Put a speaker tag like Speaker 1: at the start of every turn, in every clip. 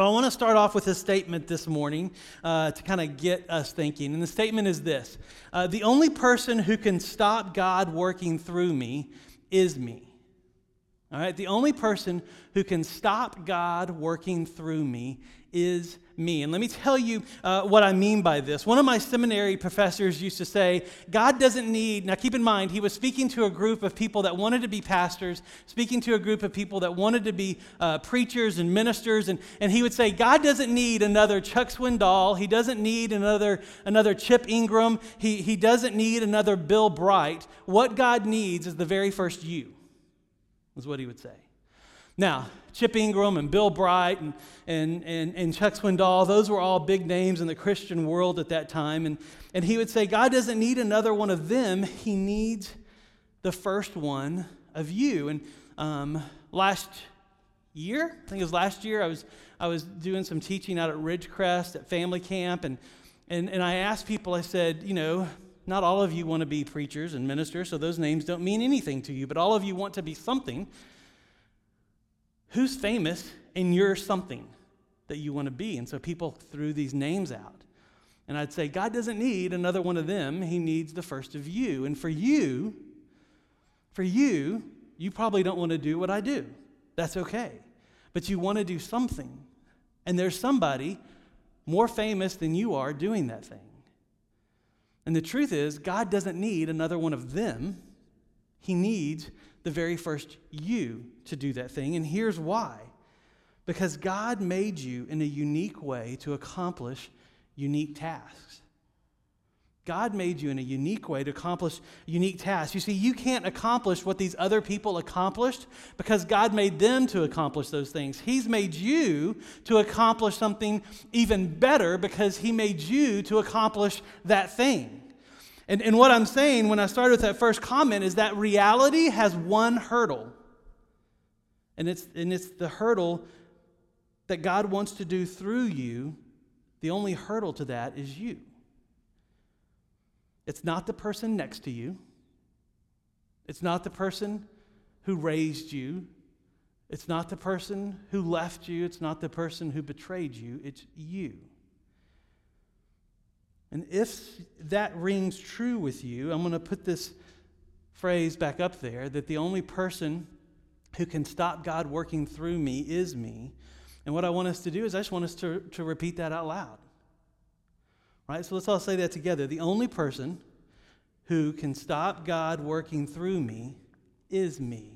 Speaker 1: Well, I want to start off with a statement this morning uh, to kind of get us thinking. And the statement is this uh, The only person who can stop God working through me is me. All right? The only person who can stop God working through me is me. And let me tell you uh, what I mean by this. One of my seminary professors used to say, God doesn't need, now keep in mind, he was speaking to a group of people that wanted to be pastors, speaking to a group of people that wanted to be uh, preachers and ministers. And, and he would say, God doesn't need another Chuck Swindoll. He doesn't need another, another Chip Ingram. He, he doesn't need another Bill Bright. What God needs is the very first you, is what he would say. Now, Chip Ingram and Bill Bright and, and, and, and Chuck Swindoll, those were all big names in the Christian world at that time. And, and he would say, God doesn't need another one of them, He needs the first one of you. And um, last year, I think it was last year, I was, I was doing some teaching out at Ridgecrest at family camp. And, and, and I asked people, I said, you know, not all of you want to be preachers and ministers, so those names don't mean anything to you, but all of you want to be something. Who's famous and you're something that you want to be? And so people threw these names out. And I'd say, God doesn't need another one of them. He needs the first of you. And for you, for you, you probably don't want to do what I do. That's okay. But you want to do something. And there's somebody more famous than you are doing that thing. And the truth is, God doesn't need another one of them. He needs the very first you to do that thing. And here's why because God made you in a unique way to accomplish unique tasks. God made you in a unique way to accomplish unique tasks. You see, you can't accomplish what these other people accomplished because God made them to accomplish those things. He's made you to accomplish something even better because He made you to accomplish that thing. And, and what I'm saying when I started with that first comment is that reality has one hurdle. And it's, and it's the hurdle that God wants to do through you. The only hurdle to that is you. It's not the person next to you. It's not the person who raised you. It's not the person who left you. It's not the person who betrayed you. It's you. And if that rings true with you, I'm going to put this phrase back up there that the only person who can stop God working through me is me. And what I want us to do is I just want us to, to repeat that out loud. Right? So let's all say that together. The only person who can stop God working through me is me.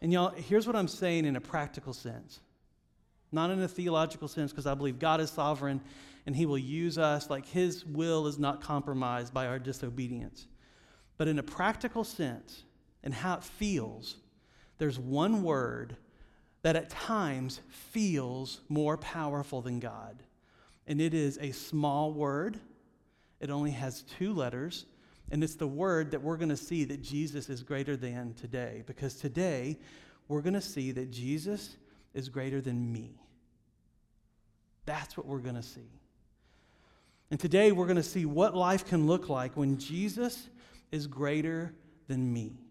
Speaker 1: And y'all, here's what I'm saying in a practical sense. Not in a theological sense, because I believe God is sovereign and He will use us like His will is not compromised by our disobedience. But in a practical sense, and how it feels, there's one word that at times feels more powerful than God. And it is a small word, it only has two letters. And it's the word that we're going to see that Jesus is greater than today. Because today, we're going to see that Jesus is greater than me. That's what we're going to see. And today we're going to see what life can look like when Jesus is greater than me.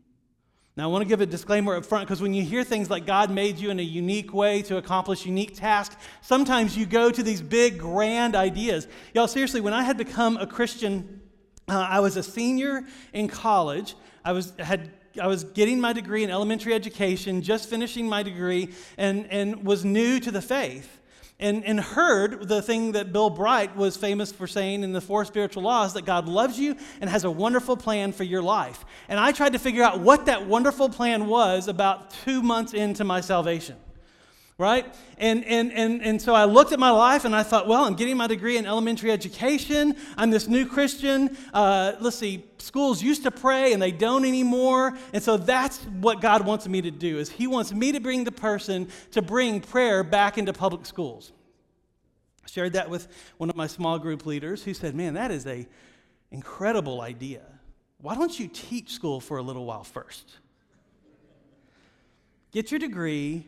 Speaker 1: Now, I want to give a disclaimer up front because when you hear things like God made you in a unique way to accomplish unique tasks, sometimes you go to these big, grand ideas. Y'all, seriously, when I had become a Christian, uh, I was a senior in college. I was, had I was getting my degree in elementary education, just finishing my degree, and, and was new to the faith and, and heard the thing that Bill Bright was famous for saying in the four spiritual laws that God loves you and has a wonderful plan for your life. And I tried to figure out what that wonderful plan was about two months into my salvation. Right? And, and, and, and so I looked at my life and I thought, well, I'm getting my degree in elementary education. I'm this new Christian. Uh, let's see, schools used to pray and they don't anymore. And so that's what God wants me to do is he wants me to bring the person to bring prayer back into public schools. I shared that with one of my small group leaders who said, "Man, that is a incredible idea. Why don't you teach school for a little while first? Get your degree,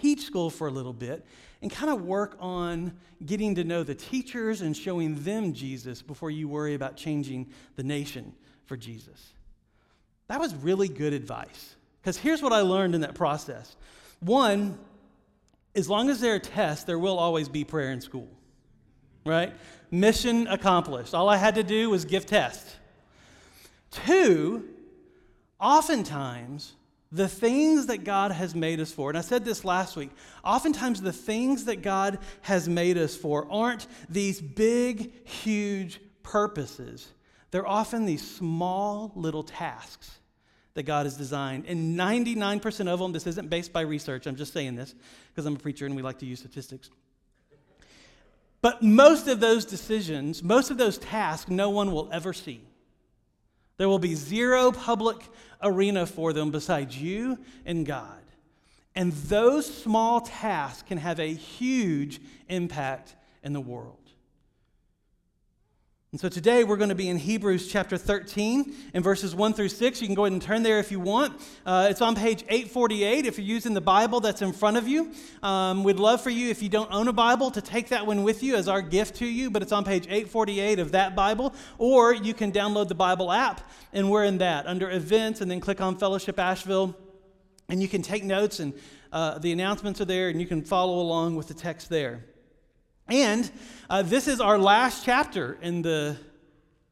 Speaker 1: teach school for a little bit, and kind of work on getting to know the teachers and showing them Jesus before you worry about changing the nation for Jesus. That was really good advice. Because here's what I learned in that process. One, as long as there are tests, there will always be prayer in school, right? Mission accomplished. All I had to do was give tests. Two, oftentimes, the things that God has made us for, and I said this last week, oftentimes the things that God has made us for aren't these big, huge purposes. They're often these small little tasks that God has designed. And 99% of them, this isn't based by research, I'm just saying this because I'm a preacher and we like to use statistics. But most of those decisions, most of those tasks, no one will ever see. There will be zero public arena for them besides you and God. And those small tasks can have a huge impact in the world. And so today we're going to be in Hebrews chapter 13 and verses 1 through 6. You can go ahead and turn there if you want. Uh, it's on page 848 if you're using the Bible that's in front of you. Um, we'd love for you, if you don't own a Bible, to take that one with you as our gift to you, but it's on page 848 of that Bible. Or you can download the Bible app, and we're in that under events, and then click on Fellowship Asheville, and you can take notes, and uh, the announcements are there, and you can follow along with the text there. And uh, this is our last chapter in the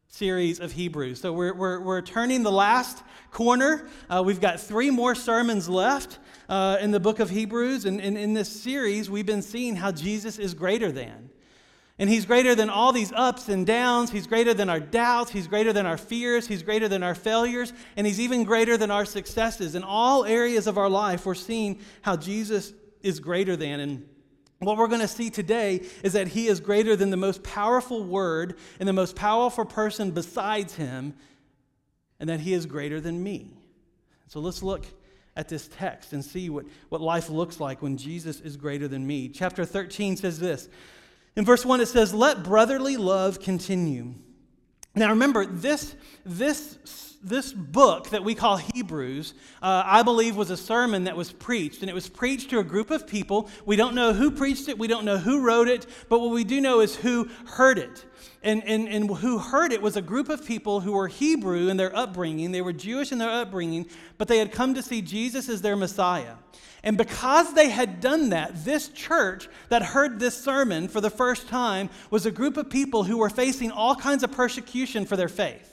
Speaker 1: series of Hebrews. So we're, we're, we're turning the last corner. Uh, we've got three more sermons left uh, in the book of Hebrews. And, and in this series, we've been seeing how Jesus is greater than. And he's greater than all these ups and downs. He's greater than our doubts. He's greater than our fears. He's greater than our failures. And he's even greater than our successes. In all areas of our life, we're seeing how Jesus is greater than. And what we're going to see today is that he is greater than the most powerful word and the most powerful person besides him, and that he is greater than me. So let's look at this text and see what, what life looks like when Jesus is greater than me. Chapter 13 says this. In verse 1, it says, Let brotherly love continue. Now remember, this, this this book that we call Hebrews, uh, I believe, was a sermon that was preached. And it was preached to a group of people. We don't know who preached it, we don't know who wrote it, but what we do know is who heard it. And, and, and who heard it was a group of people who were Hebrew in their upbringing. They were Jewish in their upbringing, but they had come to see Jesus as their Messiah. And because they had done that, this church that heard this sermon for the first time was a group of people who were facing all kinds of persecution for their faith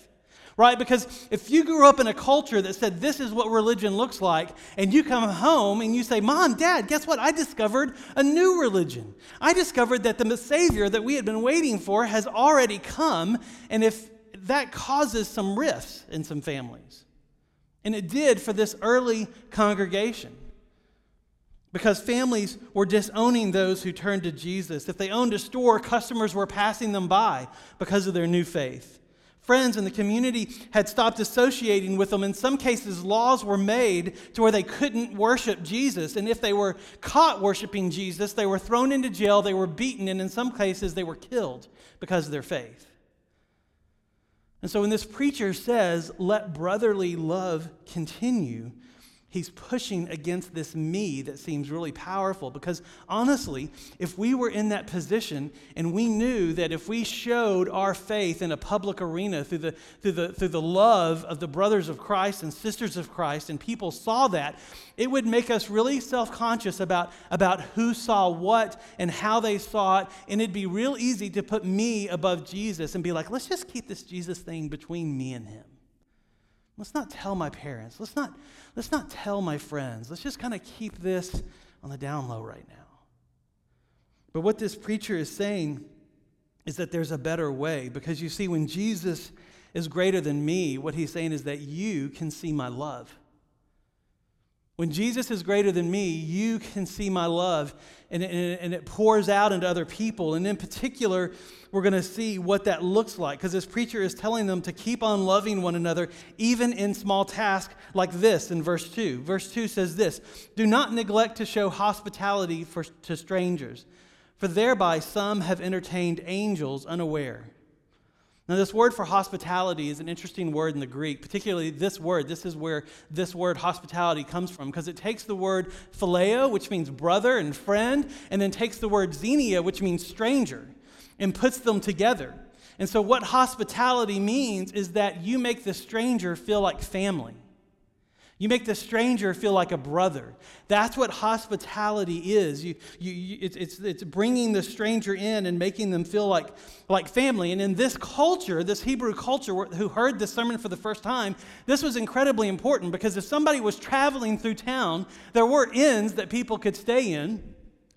Speaker 1: right? Because if you grew up in a culture that said this is what religion looks like, and you come home and you say, Mom, Dad, guess what? I discovered a new religion. I discovered that the Savior that we had been waiting for has already come, and if that causes some rifts in some families. And it did for this early congregation. Because families were disowning those who turned to Jesus. If they owned a store, customers were passing them by because of their new faith friends in the community had stopped associating with them. In some cases, laws were made to where they couldn't worship Jesus. And if they were caught worshiping Jesus, they were thrown into jail, they were beaten, and in some cases, they were killed because of their faith. And so when this preacher says, let brotherly love continue, He's pushing against this me that seems really powerful because honestly, if we were in that position and we knew that if we showed our faith in a public arena through the, through the, through the love of the brothers of Christ and sisters of Christ, and people saw that, it would make us really self conscious about, about who saw what and how they saw it. And it'd be real easy to put me above Jesus and be like, let's just keep this Jesus thing between me and him. Let's not tell my parents. Let's not, let's not tell my friends. Let's just kind of keep this on the down low right now. But what this preacher is saying is that there's a better way because you see, when Jesus is greater than me, what he's saying is that you can see my love. When Jesus is greater than me, you can see my love, and it, and it pours out into other people. And in particular, we're going to see what that looks like because this preacher is telling them to keep on loving one another, even in small tasks like this in verse 2. Verse 2 says this Do not neglect to show hospitality for, to strangers, for thereby some have entertained angels unaware. Now, this word for hospitality is an interesting word in the Greek, particularly this word. This is where this word hospitality comes from, because it takes the word phileo, which means brother and friend, and then takes the word xenia, which means stranger, and puts them together. And so, what hospitality means is that you make the stranger feel like family. You make the stranger feel like a brother. That's what hospitality is. You, you, you, it's, it's, it's bringing the stranger in and making them feel like, like family. And in this culture, this Hebrew culture who heard this sermon for the first time, this was incredibly important because if somebody was traveling through town, there were inns that people could stay in.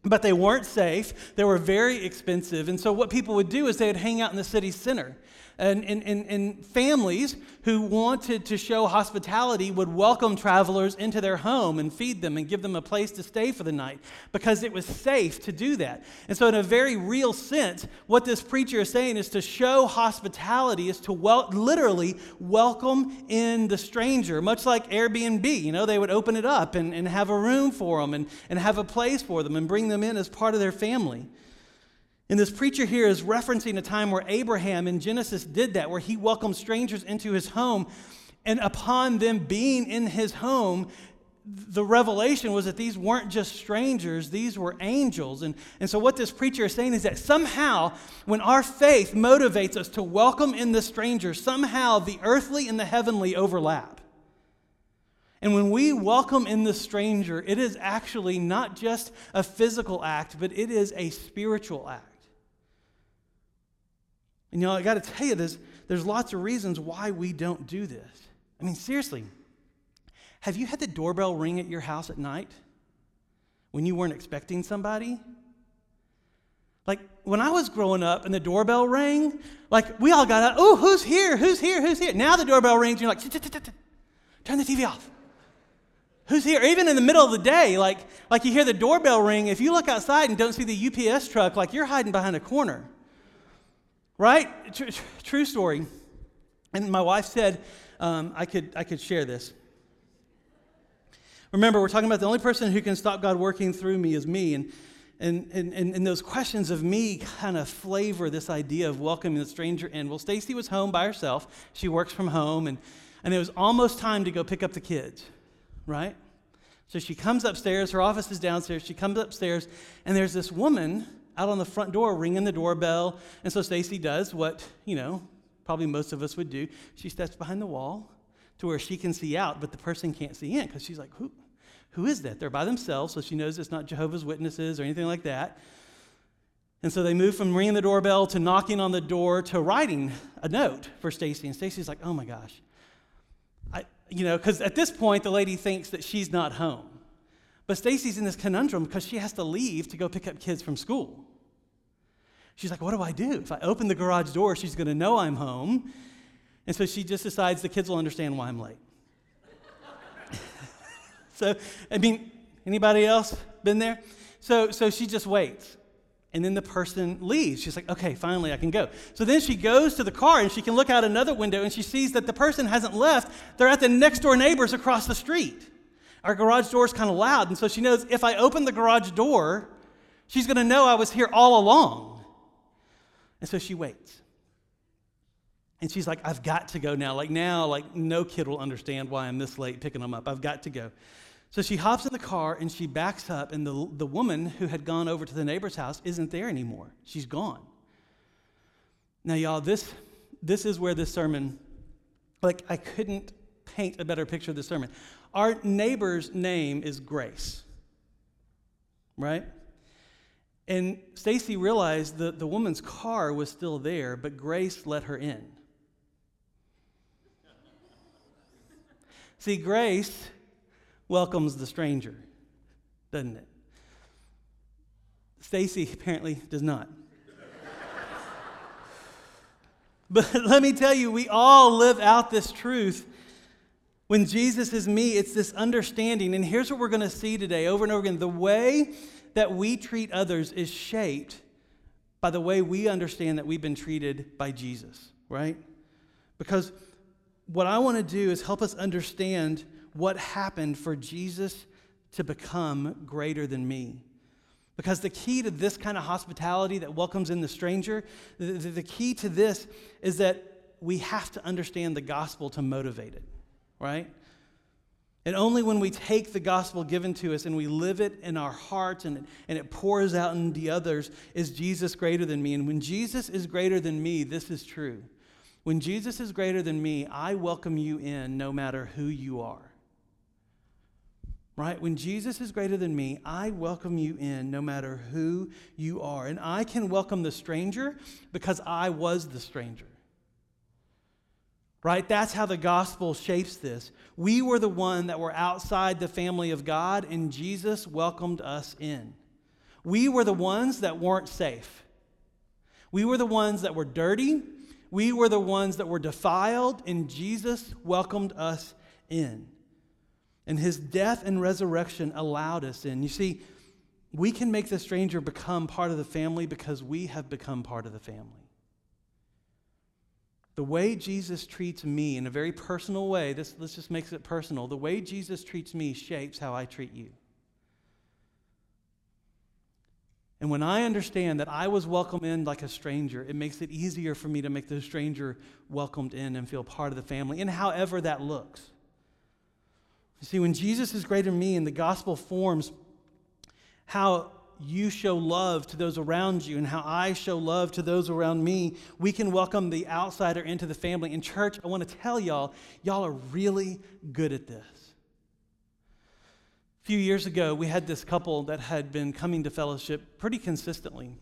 Speaker 1: But they weren't safe. They were very expensive. And so, what people would do is they would hang out in the city center. And, and, and, and, families who wanted to show hospitality would welcome travelers into their home and feed them and give them a place to stay for the night because it was safe to do that. And so, in a very real sense, what this preacher is saying is to show hospitality is to wel- literally welcome in the stranger, much like Airbnb. You know, they would open it up and, and have a room for them and, and have a place for them and bring them in as part of their family. And this preacher here is referencing a time where Abraham in Genesis did that, where he welcomed strangers into his home. And upon them being in his home, the revelation was that these weren't just strangers, these were angels. And, and so, what this preacher is saying is that somehow, when our faith motivates us to welcome in the stranger, somehow the earthly and the heavenly overlap. And when we welcome in the stranger, it is actually not just a physical act, but it is a spiritual act. And you know, I got to tell you, this, there's lots of reasons why we don't do this. I mean, seriously, have you had the doorbell ring at your house at night when you weren't expecting somebody? Like when I was growing up and the doorbell rang, like we all got out, oh, who's here? Who's here? Who's here? Now the doorbell rings, and you're like, turn the TV off. Who's here? Even in the middle of the day, like, like you hear the doorbell ring, if you look outside and don't see the UPS truck, like you're hiding behind a corner. Right? True, true story. And my wife said um, I, could, I could share this. Remember, we're talking about the only person who can stop God working through me is me. And, and, and, and those questions of me kind of flavor this idea of welcoming the stranger in. Well, Stacy was home by herself. She works from home, and, and it was almost time to go pick up the kids, right? So she comes upstairs. Her office is downstairs. She comes upstairs, and there's this woman out on the front door ringing the doorbell. And so Stacy does what, you know, probably most of us would do. She steps behind the wall to where she can see out, but the person can't see in because she's like, who, who is that? They're by themselves, so she knows it's not Jehovah's Witnesses or anything like that. And so they move from ringing the doorbell to knocking on the door to writing a note for Stacy. And Stacy's like, oh my gosh. I, you know, because at this point, the lady thinks that she's not home. But Stacy's in this conundrum because she has to leave to go pick up kids from school. She's like, What do I do? If I open the garage door, she's going to know I'm home. And so she just decides the kids will understand why I'm late. so, I mean, anybody else been there? So, so she just waits. And then the person leaves. She's like, okay, finally I can go. So then she goes to the car and she can look out another window and she sees that the person hasn't left. They're at the next door neighbors across the street. Our garage door is kind of loud, and so she knows if I open the garage door, she's going to know I was here all along. And so she waits. And she's like, I've got to go now. Like, now, like, no kid will understand why I'm this late picking them up. I've got to go. So she hops in the car and she backs up, and the, the woman who had gone over to the neighbor's house isn't there anymore. She's gone. Now, y'all, this, this is where this sermon, like, I couldn't paint a better picture of the sermon. Our neighbor's name is Grace, right? And Stacy realized that the woman's car was still there, but Grace let her in. See, grace welcomes the stranger, doesn't it? Stacy apparently does not. but let me tell you, we all live out this truth when Jesus is me, it's this understanding. And here's what we're going to see today over and over again the way that we treat others is shaped by the way we understand that we've been treated by Jesus, right? Because what I want to do is help us understand what happened for Jesus to become greater than me. Because the key to this kind of hospitality that welcomes in the stranger, the, the, key to this is that we have to understand the gospel to motivate it right? And only when we take the gospel given to us and we live it in our hearts and, and it pours out into the others is Jesus greater than me. And when Jesus is greater than me, this is true. When Jesus is greater than me, I welcome you in no matter who you are. right? When Jesus is greater than me, I welcome you in no matter who you are. And I can welcome the stranger because I was the stranger. Right? That's how the gospel shapes this. We were the one that were outside the family of God, and Jesus welcomed us in. We were the ones that weren't safe. We were the ones that were dirty. We were the ones that were defiled, and Jesus welcomed us in. And his death and resurrection allowed us in. You see, we can make the stranger become part of the family because we have become part of the family. The way Jesus treats me in a very personal way, this, this just makes it personal. The way Jesus treats me shapes how I treat you. And when I understand that I was welcomed in like a stranger, it makes it easier for me to make the stranger welcomed in and feel part of the family, and however that looks. You see, when Jesus is greater than me and the gospel forms how you show love to those around you and how I show love to those around me, we can welcome the outsider into the family. In church, I want to tell y'all, y'all are really good at this. A few years ago, we had this couple that had been coming to fellowship pretty consistently.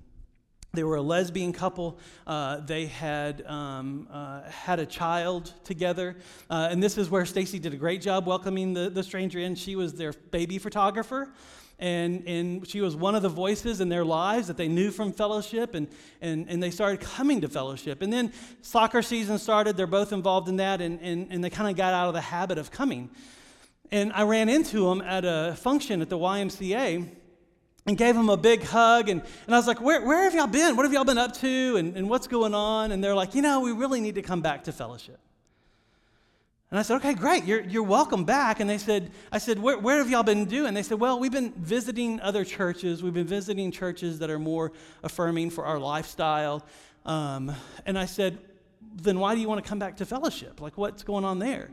Speaker 1: They were a lesbian couple. Uh, they had um, uh, had a child together. Uh, and this is where Stacy did a great job welcoming the, the stranger in. She was their baby photographer. And, and she was one of the voices in their lives that they knew from fellowship, and, and, and they started coming to fellowship. And then soccer season started, they're both involved in that, and, and, and they kind of got out of the habit of coming. And I ran into them at a function at the YMCA and gave them a big hug. And, and I was like, where, where have y'all been? What have y'all been up to? And, and what's going on? And they're like, you know, we really need to come back to fellowship. And I said, okay, great, you're, you're welcome back. And they said, I said, where, where have y'all been doing? They said, well, we've been visiting other churches. We've been visiting churches that are more affirming for our lifestyle. Um, and I said, then why do you want to come back to fellowship? Like, what's going on there?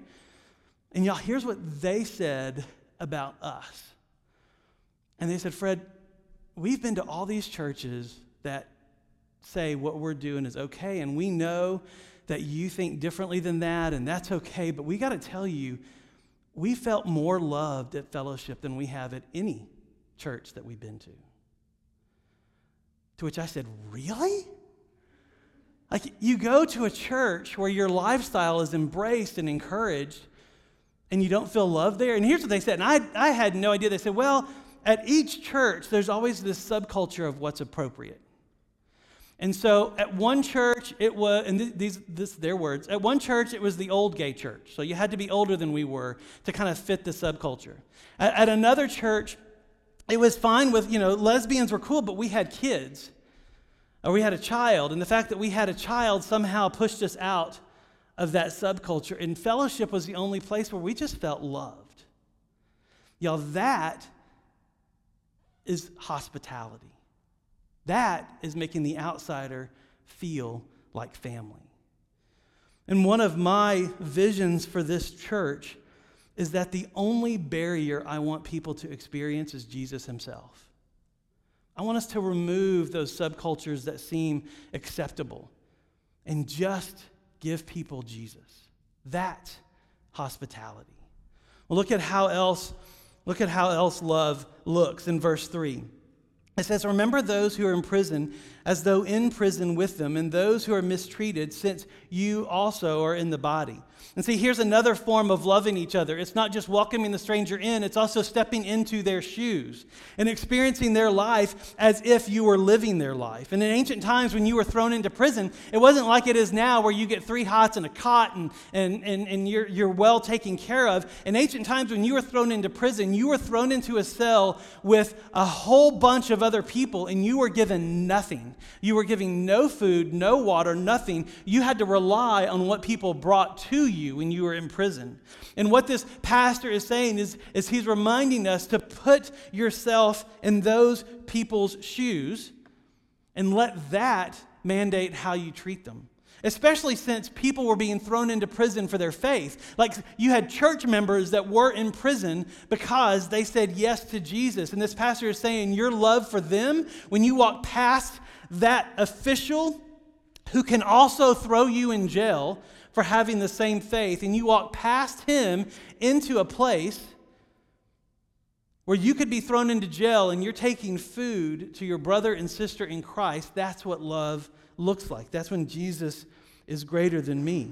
Speaker 1: And y'all, here's what they said about us. And they said, Fred, we've been to all these churches that say what we're doing is okay, and we know that you think differently than that, and that's okay, but we got to tell you, we felt more loved at fellowship than we have at any church that we've been to. To which I said, Really? Like, you go to a church where your lifestyle is embraced and encouraged, and you don't feel loved there? And here's what they said, and I, I had no idea. They said, well, at each church, there's always this subculture of what's appropriate. And so at one church, it was, and these, this their words, at one church, it was the old gay church. So you had to be older than we were to kind of fit the subculture. At, at another church, it was fine with, you know, lesbians were cool, but we had kids. Or we had a child. And the fact that we had a child somehow pushed us out of that subculture. And fellowship was the only place where we just felt loved. Y'all, that is hospitality. That is making the outsider feel like family. And one of my visions for this church is that the only barrier I want people to experience is Jesus himself. I want us to remove those subcultures that seem acceptable and just give people Jesus. That hospitality. Well, look at how else, look at how else love looks in verse 3. It says, Remember those who are in prison as though in prison with them, and those who are mistreated, since you also are in the body. And see, here's another form of loving each other. It's not just welcoming the stranger in, it's also stepping into their shoes and experiencing their life as if you were living their life. And in ancient times, when you were thrown into prison, it wasn't like it is now where you get three hots and a cot and, and, and, and you're, you're well taken care of. In ancient times, when you were thrown into prison, you were thrown into a cell with a whole bunch of other people and you were given nothing. You were giving no food, no water, nothing. You had to rely on what people brought to you when you were in prison. And what this pastor is saying is, is he's reminding us to put yourself in those people's shoes and let that mandate how you treat them. Especially since people were being thrown into prison for their faith. Like you had church members that were in prison because they said yes to Jesus. And this pastor is saying your love for them, when you walk past that official who can also throw you in jail, for having the same faith, and you walk past him into a place where you could be thrown into jail and you're taking food to your brother and sister in Christ, that's what love looks like. That's when Jesus is greater than me.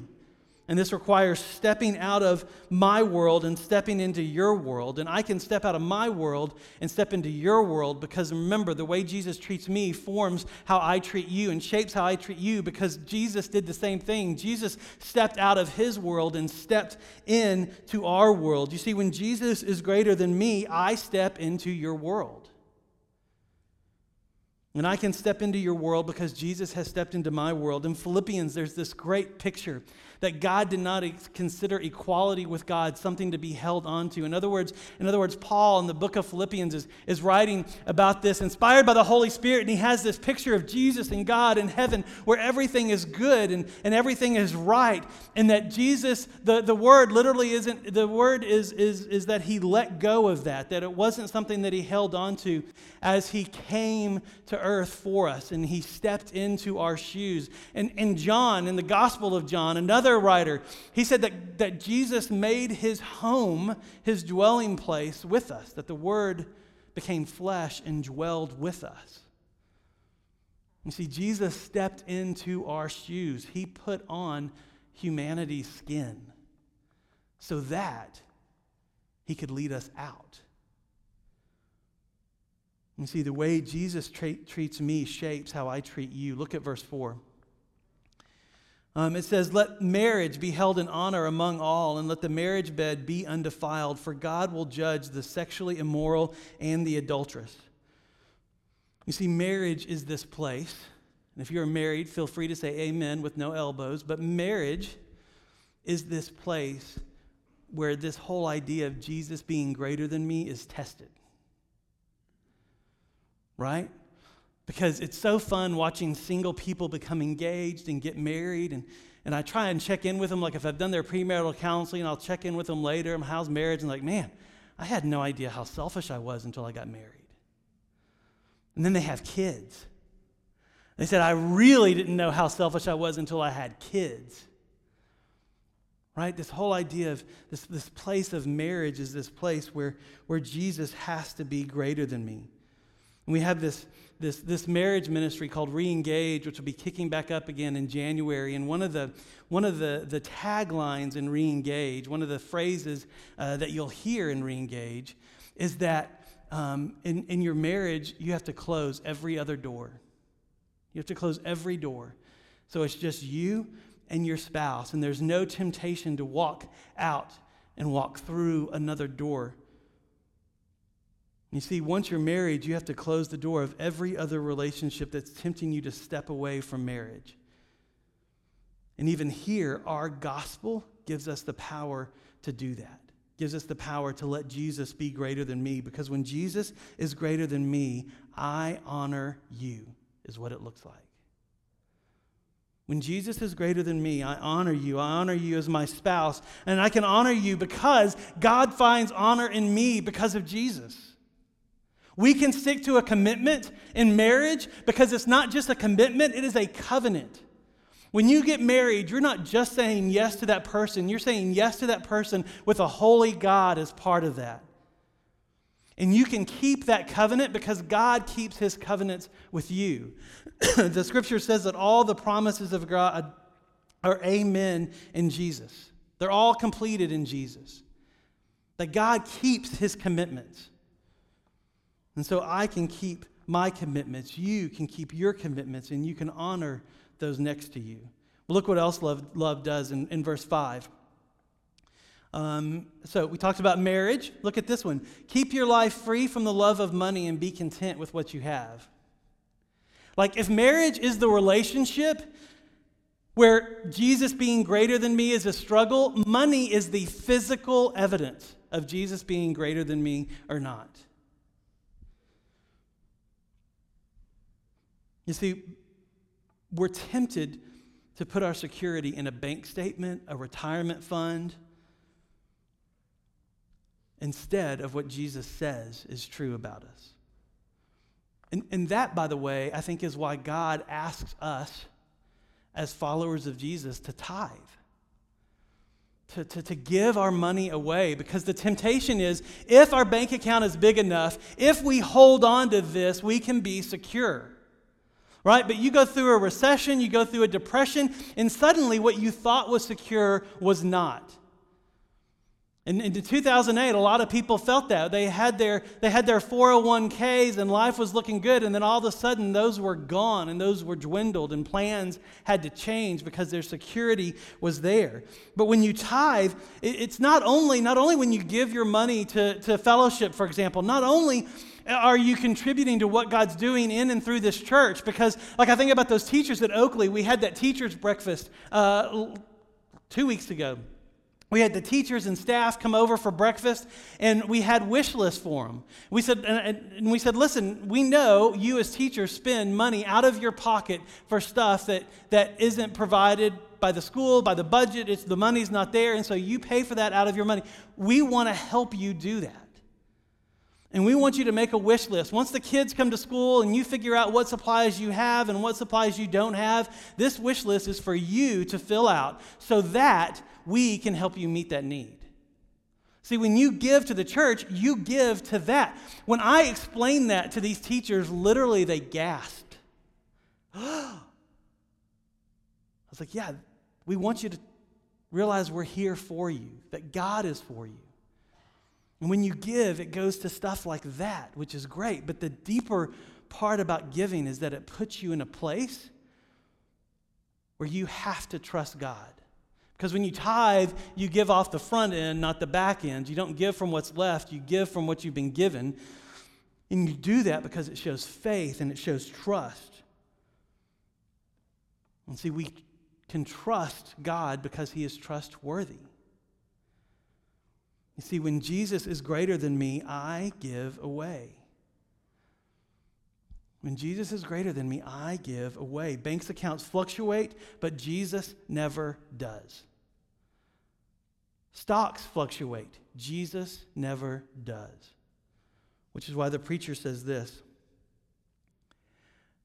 Speaker 1: And this requires stepping out of my world and stepping into your world. And I can step out of my world and step into your world because remember, the way Jesus treats me forms how I treat you and shapes how I treat you because Jesus did the same thing. Jesus stepped out of his world and stepped into our world. You see, when Jesus is greater than me, I step into your world. And I can step into your world because Jesus has stepped into my world. In Philippians, there's this great picture that God did not consider equality with God something to be held onto. In other words, in other words, Paul in the book of Philippians is, is writing about this, inspired by the Holy Spirit, and he has this picture of Jesus and God in heaven where everything is good and, and everything is right. And that Jesus, the, the word literally isn't, the word is, is, is that he let go of that, that it wasn't something that he held onto as he came to earth for us and he stepped into our shoes. And, and John, in the Gospel of John, another writer, he said that, that Jesus made his home, his dwelling place with us, that the Word became flesh and dwelled with us. You see, Jesus stepped into our shoes, he put on humanity's skin so that he could lead us out. You see, the way Jesus tra- treats me shapes how I treat you. Look at verse 4. Um, it says, Let marriage be held in honor among all, and let the marriage bed be undefiled, for God will judge the sexually immoral and the adulteress. You see, marriage is this place. And if you're married, feel free to say amen with no elbows. But marriage is this place where this whole idea of Jesus being greater than me is tested. Right? because it's so fun watching single people become engaged and get married. And, and I try and check in with them. Like if I've done their premarital counseling, I'll check in with them later. How's marriage? And like, man, I had no idea how selfish I was until I got married. And then they have kids. They said, I really didn't know how selfish I was until I had kids. Right? This whole idea of this, this place of marriage is this place where, where Jesus has to be greater than me. And we have this, this, this marriage ministry called Reengage, which will be kicking back up again in January. And one of the, one of the, the taglines in Reengage, one of the phrases uh, that you'll hear in Reengage, is that um, in, in your marriage, you have to close every other door. You have to close every door. So it's just you and your spouse, and there's no temptation to walk out and walk through another door you see, once you're married, you have to close the door of every other relationship that's tempting you to step away from marriage. And even here, our gospel gives us the power to do that, gives us the power to let Jesus be greater than me. Because when Jesus is greater than me, I honor you, is what it looks like. When Jesus is greater than me, I honor you. I honor you as my spouse. And I can honor you because God finds honor in me because of Jesus. We can stick to a commitment in marriage because it's not just a commitment, it is a covenant. When you get married, you're not just saying yes to that person, you're saying yes to that person with a holy God as part of that. And you can keep that covenant because God keeps his covenants with you. the scripture says that all the promises of God are amen in Jesus, they're all completed in Jesus. That God keeps his commitments. And so I can keep my commitments. You can keep your commitments, and you can honor those next to you. Well, look what else love, love does in, in verse 5. Um, so we talked about marriage. Look at this one. Keep your life free from the love of money and be content with what you have. Like, if marriage is the relationship where Jesus being greater than me is a struggle, money is the physical evidence of Jesus being greater than me or not. You see, we're tempted to put our security in a bank statement, a retirement fund, instead of what Jesus says is true about us. And, and that, by the way, I think is why God asks us as followers of Jesus to tithe. to, to, to give our money away because the temptation is if our bank account is big enough, if we hold on to this, we can be secure. Right? But you go through a recession, you go through a depression, and suddenly what you thought was secure was not. And in 2008, a lot of people felt that. They had, their, they had their 401ks and life was looking good, and then all of a sudden those were gone and those were dwindled, and plans had to change because their security was there. But when you tithe, it's not only, not only when you give your money to, to fellowship, for example, not only are you contributing to what God's doing in and through this church, because, like, I think about those teachers at Oakley, we had that teacher's breakfast uh, two weeks ago. We had the teachers and staff come over for breakfast, and we had wish lists for them. We said, and we said, listen, we know you as teachers spend money out of your pocket for stuff that, that isn't provided by the school, by the budget. It's the money's not there, and so you pay for that out of your money. We want to help you do that. And we want you to make a wish list. Once the kids come to school and you figure out what supplies you have and what supplies you don't have, this wish list is for you to fill out so that we can help you meet that need. See, when you give to the church, you give to that. When I explained that to these teachers, literally they gasped. I was like, yeah, we want you to realize we're here for you, that God is for you. And when you give, it goes to stuff like that, which is great. But the deeper part about giving is that it puts you in a place where you have to trust God. Because when you tithe, you give off the front end, not the back end. You don't give from what's left, you give from what you've been given. And you do that because it shows faith and it shows trust. And see, we can trust God because He is trustworthy. You see, when Jesus is greater than me, I give away. When Jesus is greater than me, I give away. Banks accounts fluctuate, but Jesus never does. Stocks fluctuate. Jesus never does. Which is why the preacher says this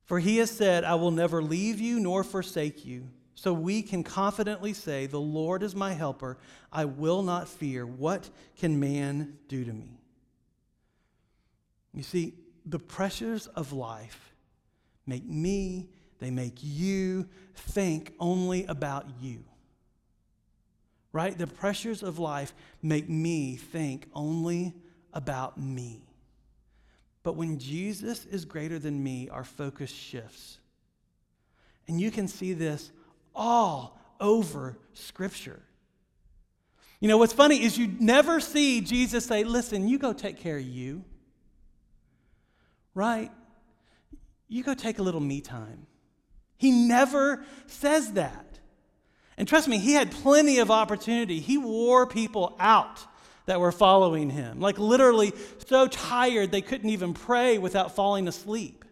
Speaker 1: For he has said, I will never leave you nor forsake you. So we can confidently say, The Lord is my helper. I will not fear. What can man do to me? You see, the pressures of life make me, they make you think only about you. Right? The pressures of life make me think only about me. But when Jesus is greater than me, our focus shifts. And you can see this all over Scripture. You know, what's funny is you never see Jesus say, Listen, you go take care of you right? You go take a little me time. He never says that. And trust me, he had plenty of opportunity. He wore people out that were following him, like literally so tired they couldn't even pray without falling asleep.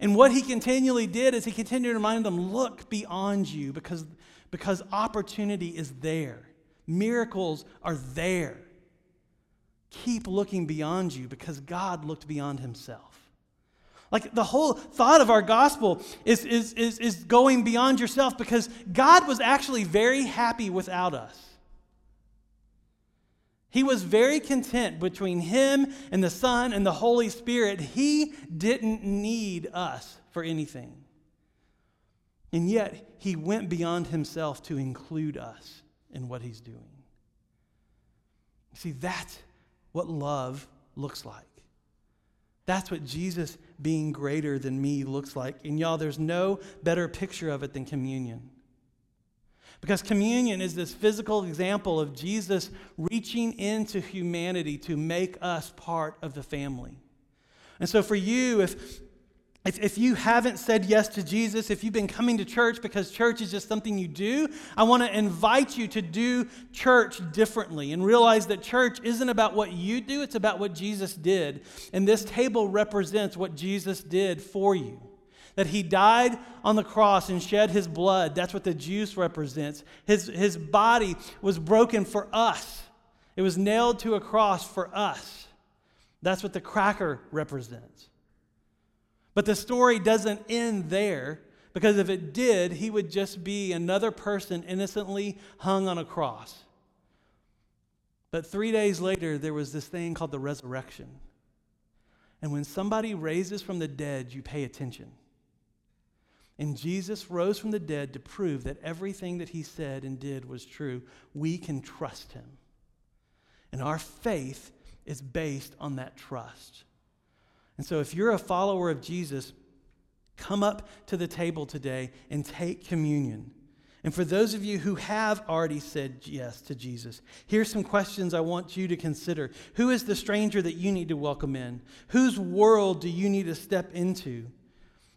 Speaker 1: And what he continually did is he continued to remind them look beyond you because, because opportunity is there, miracles are there keep looking beyond you because God looked beyond himself. Like the whole thought of our gospel is, is, is, is going beyond yourself because God was actually very happy without us. He was very content between Him and the Son and the Holy Spirit. He didn't need us for anything. And yet, He went beyond Himself to include us in what He's doing. See, that's what love looks like. That's what Jesus being greater than me looks like. And y'all, there's no better picture of it than communion. Because communion is this physical example of Jesus reaching into humanity to make us part of the family. And so, for you, if if, if you haven't said yes to Jesus, if you've been coming to church because church is just something you do, I want to invite you to do church differently and realize that church isn't about what you do, it's about what Jesus did. And this table represents what Jesus did for you. That he died on the cross and shed his blood. That's what the juice represents. His, his body was broken for us, it was nailed to a cross for us. That's what the cracker represents. But the story doesn't end there Because if it did, he would just be another person innocently hung on a cross. But three days later, there was this thing called the resurrection. And when somebody raises from the dead, you pay attention. And Jesus rose from the dead to prove that everything that he said and did was true. We can trust him. And our faith is based on that trust. And so, if you're a follower of Jesus, come up to the table today and take communion. And for those of you who have already said yes to Jesus, here's some questions I want you to consider. Who is the stranger that you need to welcome in? Whose world do you need to step into?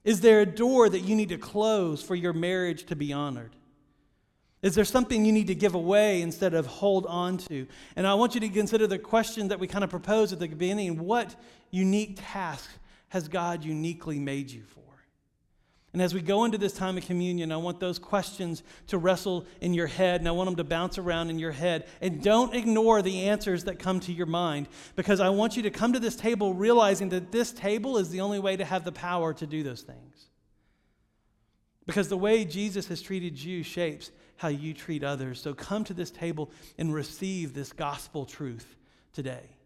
Speaker 1: Is there a door that you need to close for your marriage to be honored? Is there something you need to give away instead of hold on to? And I want you to consider the question that we kind of proposed at the beginning what unique task has God uniquely made you for? And as we go into this time of communion, I want those questions to wrestle in your head, and I want them to bounce around in your head. And don't ignore the answers that come to your mind, because I want you to come to this table realizing that this table is the only way to have the power to do those things. Because the way Jesus has treated you shapes how you treat others. So come to this table and receive this gospel truth today.